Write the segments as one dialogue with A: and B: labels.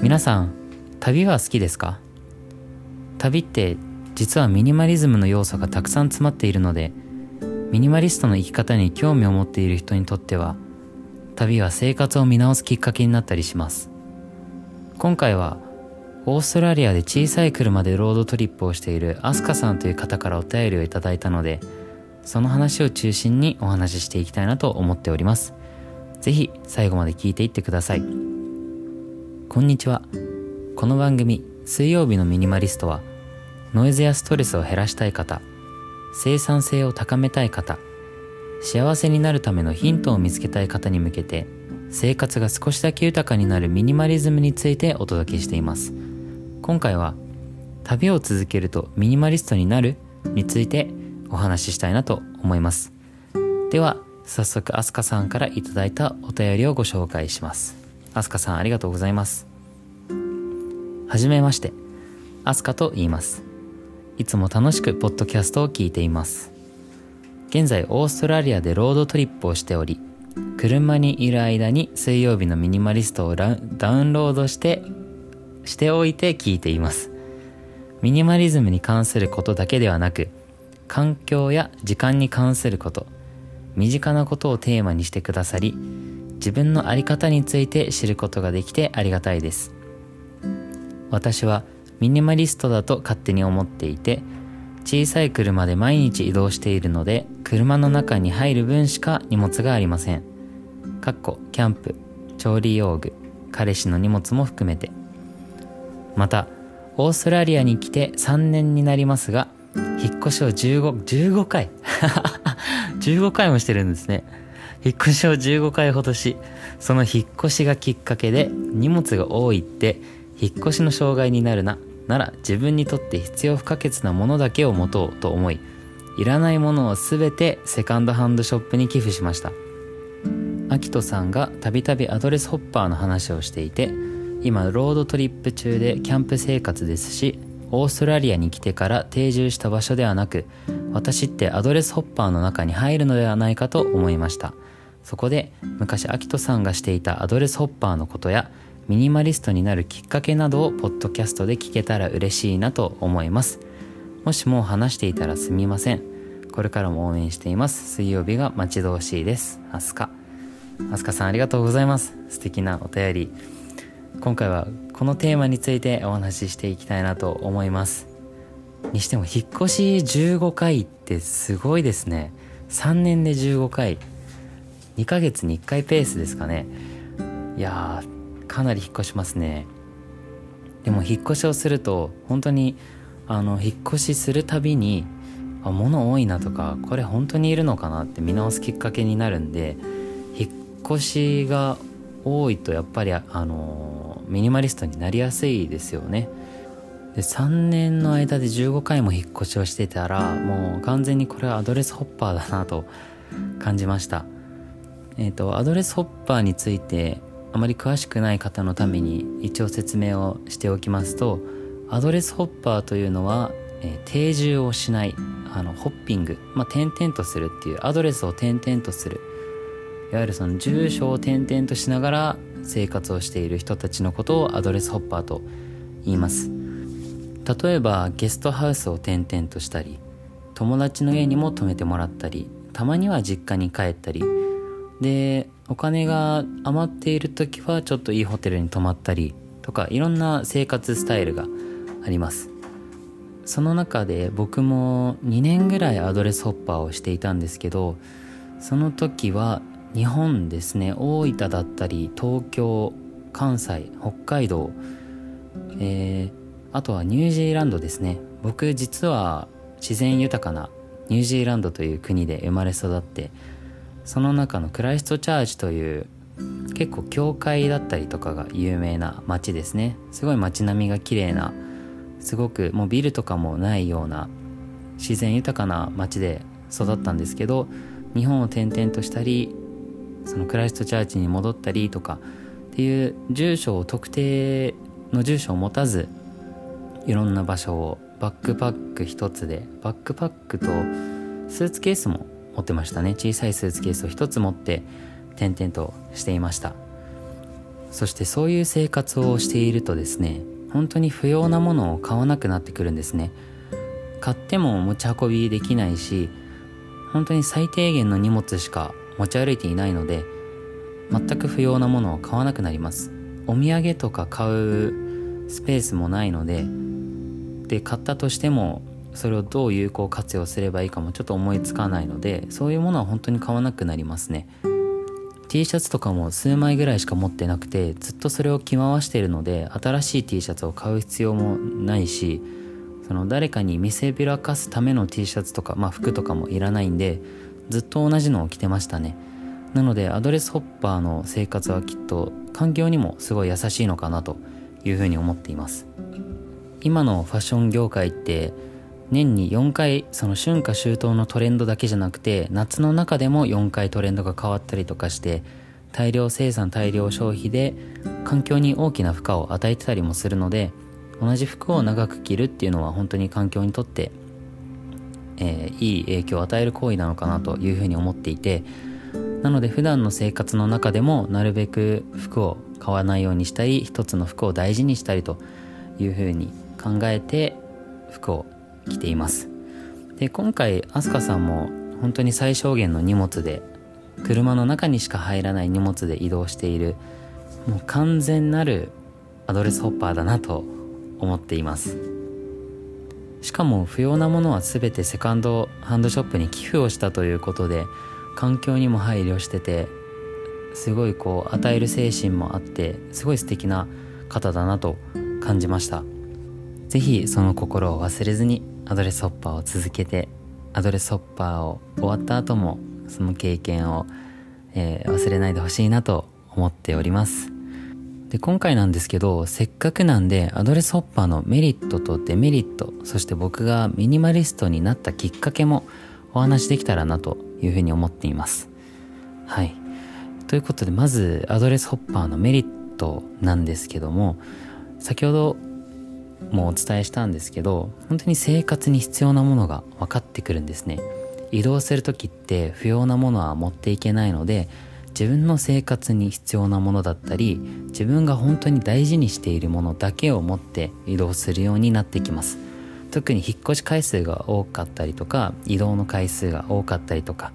A: 皆さん旅は好きですか？旅って実はミニマリズムの要素がたくさん詰まっているのでミニマリストの生き方に興味を持っている人にとっては旅は生活を見直すきっかけになったりします。今回はオーストラリアで小さい車でロードトリップをしているアスカさんという方からお便りをいただいたのでその話を中心にお話ししていきたいなと思っております。是非最後まで聞いていってください。こんにちは。この番組水曜日のミニマリストはノイズやストレスを減らしたい方生産性を高めたい方幸せになるためのヒントを見つけたい方に向けて生活が少しだけ豊かになるミニマリズムについてお届けしています。今回は旅を続けるとミニマリストになるについてお話ししたいなと思います。では早速アスカさんからいただいたお便りをご紹介します。アスカさんありがとうございます。はじめまして。アスカと言います。いつも楽しくポッドキャストを聞いています。現在オーストラリアでロードトリップをしており車にいる間に水曜日のミニマリストをダウンロードしてしておいて聞いています。ミニマリズムに関することだけではなく環境や時間に関すること身近なことをテーマにしてくださり自分の在り方について知ることができてありがたいです。私はミニマリストだと勝手に思っていて小さい車で毎日移動しているので車の中に入る分しか荷物がありません。かっこキャンプ調理用具彼氏の荷物も含めて。またオーストラリアに来て3年になりますが引っ越しを15、15回。15回もしてるんですね。引っ越しを15回ほどし、その引っ越しがきっかけで荷物が多いって引っ越しの障害になるな、なら自分にとって必要不可欠なものだけを持とうと思い、いらないものを全てセカンドハンドショップに寄付しました。アキトさんがたびたびアドレスホッパーの話をしていて、今ロードトリップ中でキャンプ生活ですしオーストラリアに来てから定住した場所ではなく私ってアドレスホッパーの中に入るのではないかと思いましたそこで昔アキトさんがしていたアドレスホッパーのことやミニマリストになるきっかけなどをポッドキャストで聞けたら嬉しいなと思います。もしも話していたらすみません。これからも応援しています。水曜日が待ち遠しいです。アスカ。アスカさんありがとうございます。素敵なお便り。今回はこのテーマについてお話ししていきたいなと思います。にしても引っ越し15回ってすごいですね。3年で15回。2ヶ月に1回ペースですかね。いやーかなり引っ越しますね。でも引っ越しをすると本当にあの引っ越しするたびにあ物多いなとかこれ本当にいるのかなって見直すきっかけになるんで引っ越しが多いとやっぱりあのミニマリストになりやすいですよね。で3年の間で15回も引っ越しをしてたらもう完全にこれはアドレスホッパーだなと感じました。えっ、ー、とアドレスホッパーについてあまり詳しくない方のために一応説明をしておきますとアドレスホッパーというのは、えー、定住をしないあのホッピング、まあ、点々とするっていうアドレスを点々とする。いわゆるその住所を転々としながら生活をしている人たちのことをアドレスホッパーと言います。例えばゲストハウスを転々としたり友達の家にも泊めてもらったりたまには実家に帰ったりでお金が余っている時はちょっといいホテルに泊まったりとかいろんな生活スタイルがあります。その中で僕も2年ぐらいアドレスホッパーをしていたんですけどその時は日本ですね大分だったり東京関西北海道、えー、あとはニュージーランドですね。僕実は自然豊かなニュージーランドという国で生まれ育ってその中のクライストチャーチという結構教会だったりとかが有名な街ですね。すごい街並みが綺麗なすごくもうビルとかもないような自然豊かな街で育ったんですけど日本を転々としたりそのクライストチャーチに戻ったりとかっていう住所を特定の住所を持たずいろんな場所をバックパック一つでバックパックとスーツケースも持ってましたね。小さいスーツケースを一つ持って転々としていました。そしてそういう生活をしているとですね本当に不要なものを買わなくなってくるんですね。買っても持ち運びできないし本当に最低限の荷物しか持ち歩いていないので全く不要なものを買わなくなります。お土産とか買うスペースもないのでで買ったとしてもそれをどう有効活用すればいいかもちょっと思いつかないのでそういうものは本当に買わなくなりますね。T シャツとかも数枚ぐらいしか持ってなくてずっとそれを着回しているので新しい T シャツを買う必要もないしその誰かに見せびらかすための T シャツとか、まあ、服とかもいらないんでずっと同じのを着てましたね。なのでアドレスホッパーの生活はきっと環境にもすごい優しいのかなというふうに思っています。今のファッション業界って年に4回その春夏秋冬のトレンドだけじゃなくて夏の中でも4回トレンドが変わったりとかして大量生産大量消費で環境に大きな負荷を与えてたりもするので同じ服を長く着るっていうのは本当に環境にとって、えー、いい影響を与える行為なのかなというふうに思っていてなので普段の生活の中でもなるべく服を買わないようにしたり一つの服を大事にしたりというふうに考えて服を着ています。で今回アスカさんも本当に最小限の荷物で車の中にしか入らない荷物で移動しているもう完全なるアドレスホッパーだなと思っています。しかも不要なものは全てセカンドハンドショップに寄付をしたということで環境にも配慮しててすごいこう与える精神もあってすごい素敵な方だなと感じました。是非その心を忘れずにアドレスホッパーを続けてアドレスホッパーを終わった後もその経験を、えー、忘れないでほしいなと思っております。で今回なんですけどせっかくなんでアドレスホッパーのメリットとデメリットそして僕がミニマリストになったきっかけもお話できたらなというふうに思っています。はい。ということでまずアドレスホッパーのメリットなんですけども先ほどもお伝えしたんですけど本当に生活に必要なものが分かってくるんですね。移動する時って不要なものは持っていけないので自分の生活に必要なものだったり自分が本当に大事にしているものだけを持って移動するようになってきます。特に引っ越し回数が多かったりとか移動の回数が多かったりとか。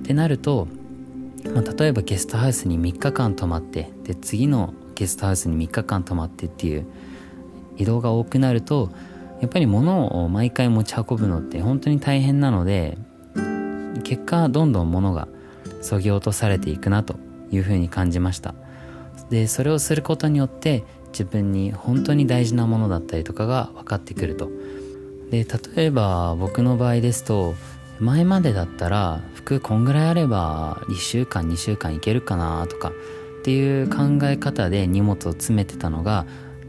A: ってなると、まあ、例えばゲストハウスに3日間泊まってで次のゲストハウスに3日間泊まってっていう移動が多くなるとやっぱり物を毎回持ち運ぶのって本当に大変なので結果どんどん物がそぎ落とされていくなというふうに感じました。でそれをすることによって自分に本当に大事なものだったりとかが分かってくると。で例えば僕の場合ですと前までだったら服こんぐらいあれば1週間2週間いけるかなとかっていう考え方で荷物を詰めてたのが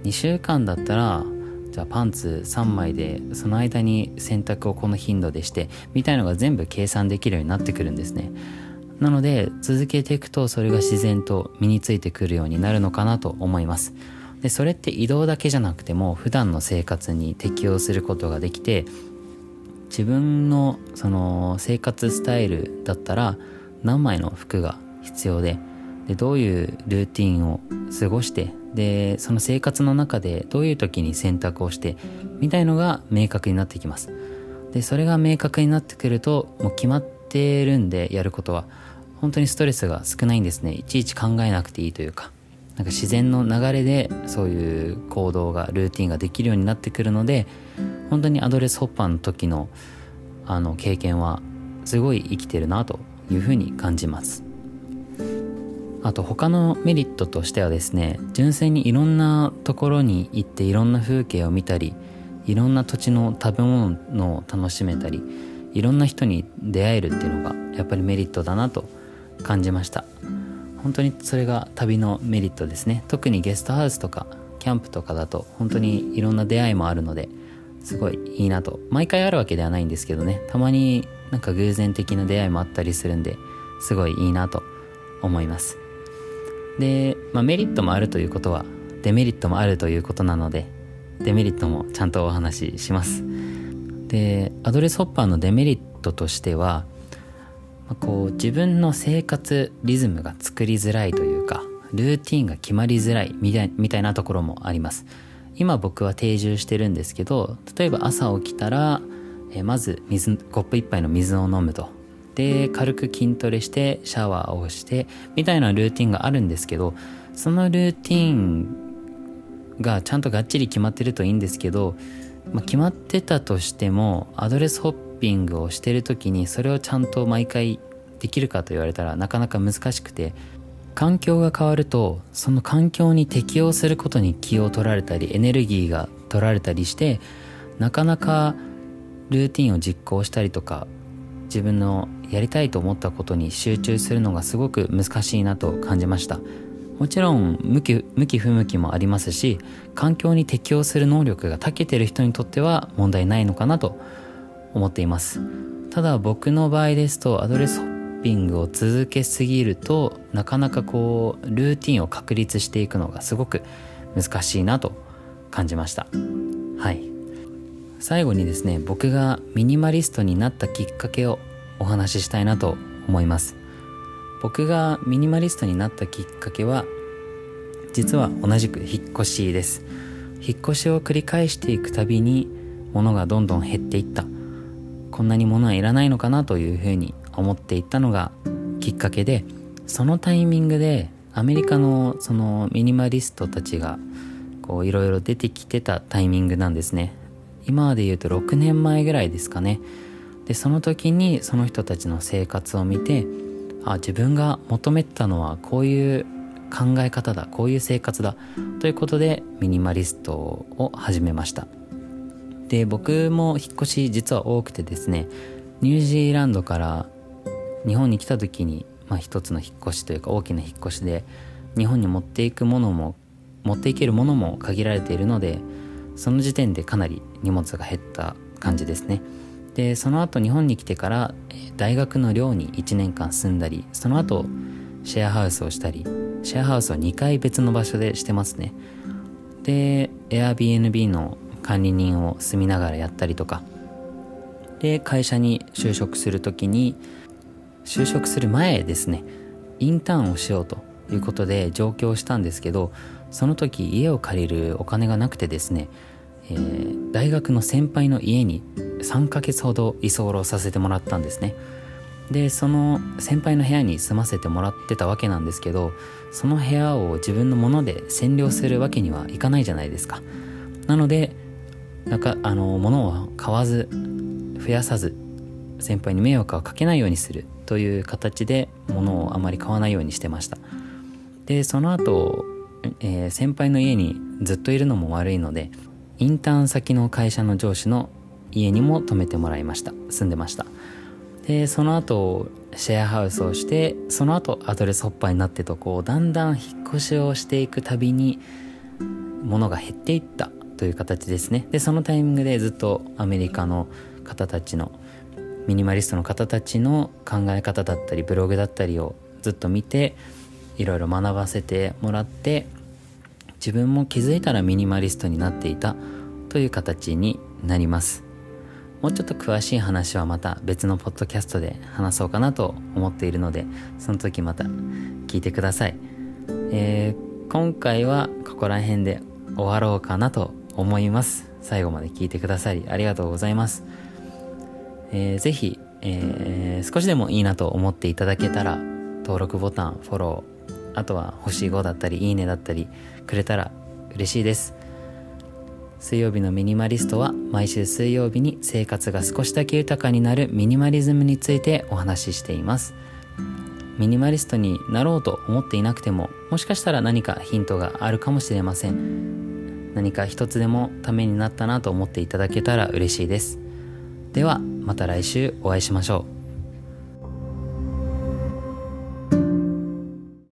A: 2週間だったらじゃあパンツ3枚でその間に洗濯をこの頻度でしてみたいのが全部計算できるようになってくるんですね。なので続けていくとそれが自然と身についてくるようになるのかなと思います。でそれって移動だけじゃなくても普段の生活に適応することができて自分のその生活スタイルだったら何枚の服が必要ででどういうルーティンを過ごしてでその生活の中でどういう時に選択をしてみたいのが明確になってきます。でそれが明確になってくるともう決まってるんでやることは本当にストレスが少ないんですね。いちいち考えなくていいというかなんか自然の流れでそういう行動がルーティンができるようになってくるので本当にアドレスホッパーの時のあの経験はすごい生きてるなというふうに感じます。あと他のメリットとしてはですね純粋にいろんなところに行っていろんな風景を見たりいろんな土地の食べ物を楽しめたりいろんな人に出会えるっていうのがやっぱりメリットだなと感じました。本当にそれが旅のメリットですね。特にゲストハウスとかキャンプとかだと本当にいろんな出会いもあるのですごいいいなと。毎回あるわけではないんですけどね。たまになんか偶然的な出会いもあったりするんですごいいいなと思います。で、まあ、メリットもあるということはデメリットもあるということなのでデメリットもちゃんとお話しします。でアドレスホッパーのデメリットとしては、まあ、こう自分の生活リズムが作りづらいというかルーティンが決まりづらいみたいみたいなところもあります。今僕は定住してるんですけど例えば朝起きたら、えまず水コップ一杯の水を飲むと。で軽く筋トレしてシャワーをしてみたいなルーティンがあるんですけどそのルーティンがちゃんとがっちり決まってるといいんですけど、まあ、決まってたとしてもアドレスホッピングをしてる時にそれをちゃんと毎回できるかと言われたらなかなか難しくて環境が変わるとその環境に適応することに気を取られたりエネルギーが取られたりしてなかなかルーティンを実行したりとか自分のやりたいと思ったことに集中するのがすごく難しいなと感じました。もちろん向き向き不向きもありますし環境に適応する能力が長けてる人にとっては問題ないのかなと思っています。ただ僕の場合ですとアドレスホッピングを続けすぎるとなかなかこうルーティンを確立していくのがすごく難しいなと感じました。はい。最後にですね僕がミニマリストになったきっかけをお話ししたいなと思います。僕がミニマリストになったきっかけは実は同じく引っ越しです。引っ越しを繰り返していくたびに物がどんどん減っていった。こんなに物はいらないのかなというふうに思っていったのがきっかけでそのタイミングでアメリカのそのミニマリストたちがこういろいろ出てきてたタイミングなんですね。今で言うと6年前ぐらいですかね。でその時にその人たちの生活を見てあ自分が求めたのはこういう考え方だこういう生活だということでミニマリストを始めました。で僕も引っ越し実は多くてですねニュージーランドから日本に来た時に、まあ、一つの引っ越しというか大きな引っ越しで日本に持っていくものも持っていけるものも限られているのでその時点でかなり荷物が減った感じですね。でその後日本に来てから大学の寮に1年間住んだりその後シェアハウスをしたりシェアハウスは2回別の場所でしてますね。で Airbnb の管理人を住みながらやったりとか。で会社に就職する時に就職する前ですねインターンをしようということで上京したんですけどその時家を借りるお金がなくてですねえー、大学の先輩の家に3ヶ月ほど居候させてもらったんですね。でその先輩の部屋に住ませてもらってたわけなんですけどその部屋を自分のもので占領するわけにはいかないじゃないですか。なのでなんかあの物を買わず増やさず先輩に迷惑をかけないようにするという形で物をあまり買わないようにしてました。でその後、えー、先輩の家にずっといるのも悪いのでインターン先の会社の上司の家にも泊めてもらいました。住んでましたでその後シェアハウスをしてその後アドレスホッパーになってとこうだんだん引っ越しをしていくたびに物が減っていったという形ですね。でそのタイミングでずっとアメリカの方たちのミニマリストの方たちの考え方だったりブログだったりをずっと見ていろいろ学ばせてもらって自分も気づいたらミニマリストになっていたという形になります。もうちょっと詳しい話はまた別のポッドキャストで話そうかなと思っているのでその時また聞いてください、えー、今回はここら辺で終わろうかなと思います。最後まで聞いてくださりありがとうございます、えー、ぜひ、えー、少しでもいいなと思っていただけたら登録ボタンフォローあとは星5だったりいいねだったりくれたら嬉しいです。水曜日のミニマリストは毎週水曜日に生活が少しだけ豊かになるミニマリズムについてお話ししています。ミニマリストになろうと思っていなくてももしかしたら何かヒントがあるかもしれません。何か一つでもためになったなと思っていただけたら嬉しいです。ではまた来週お会いしましょう。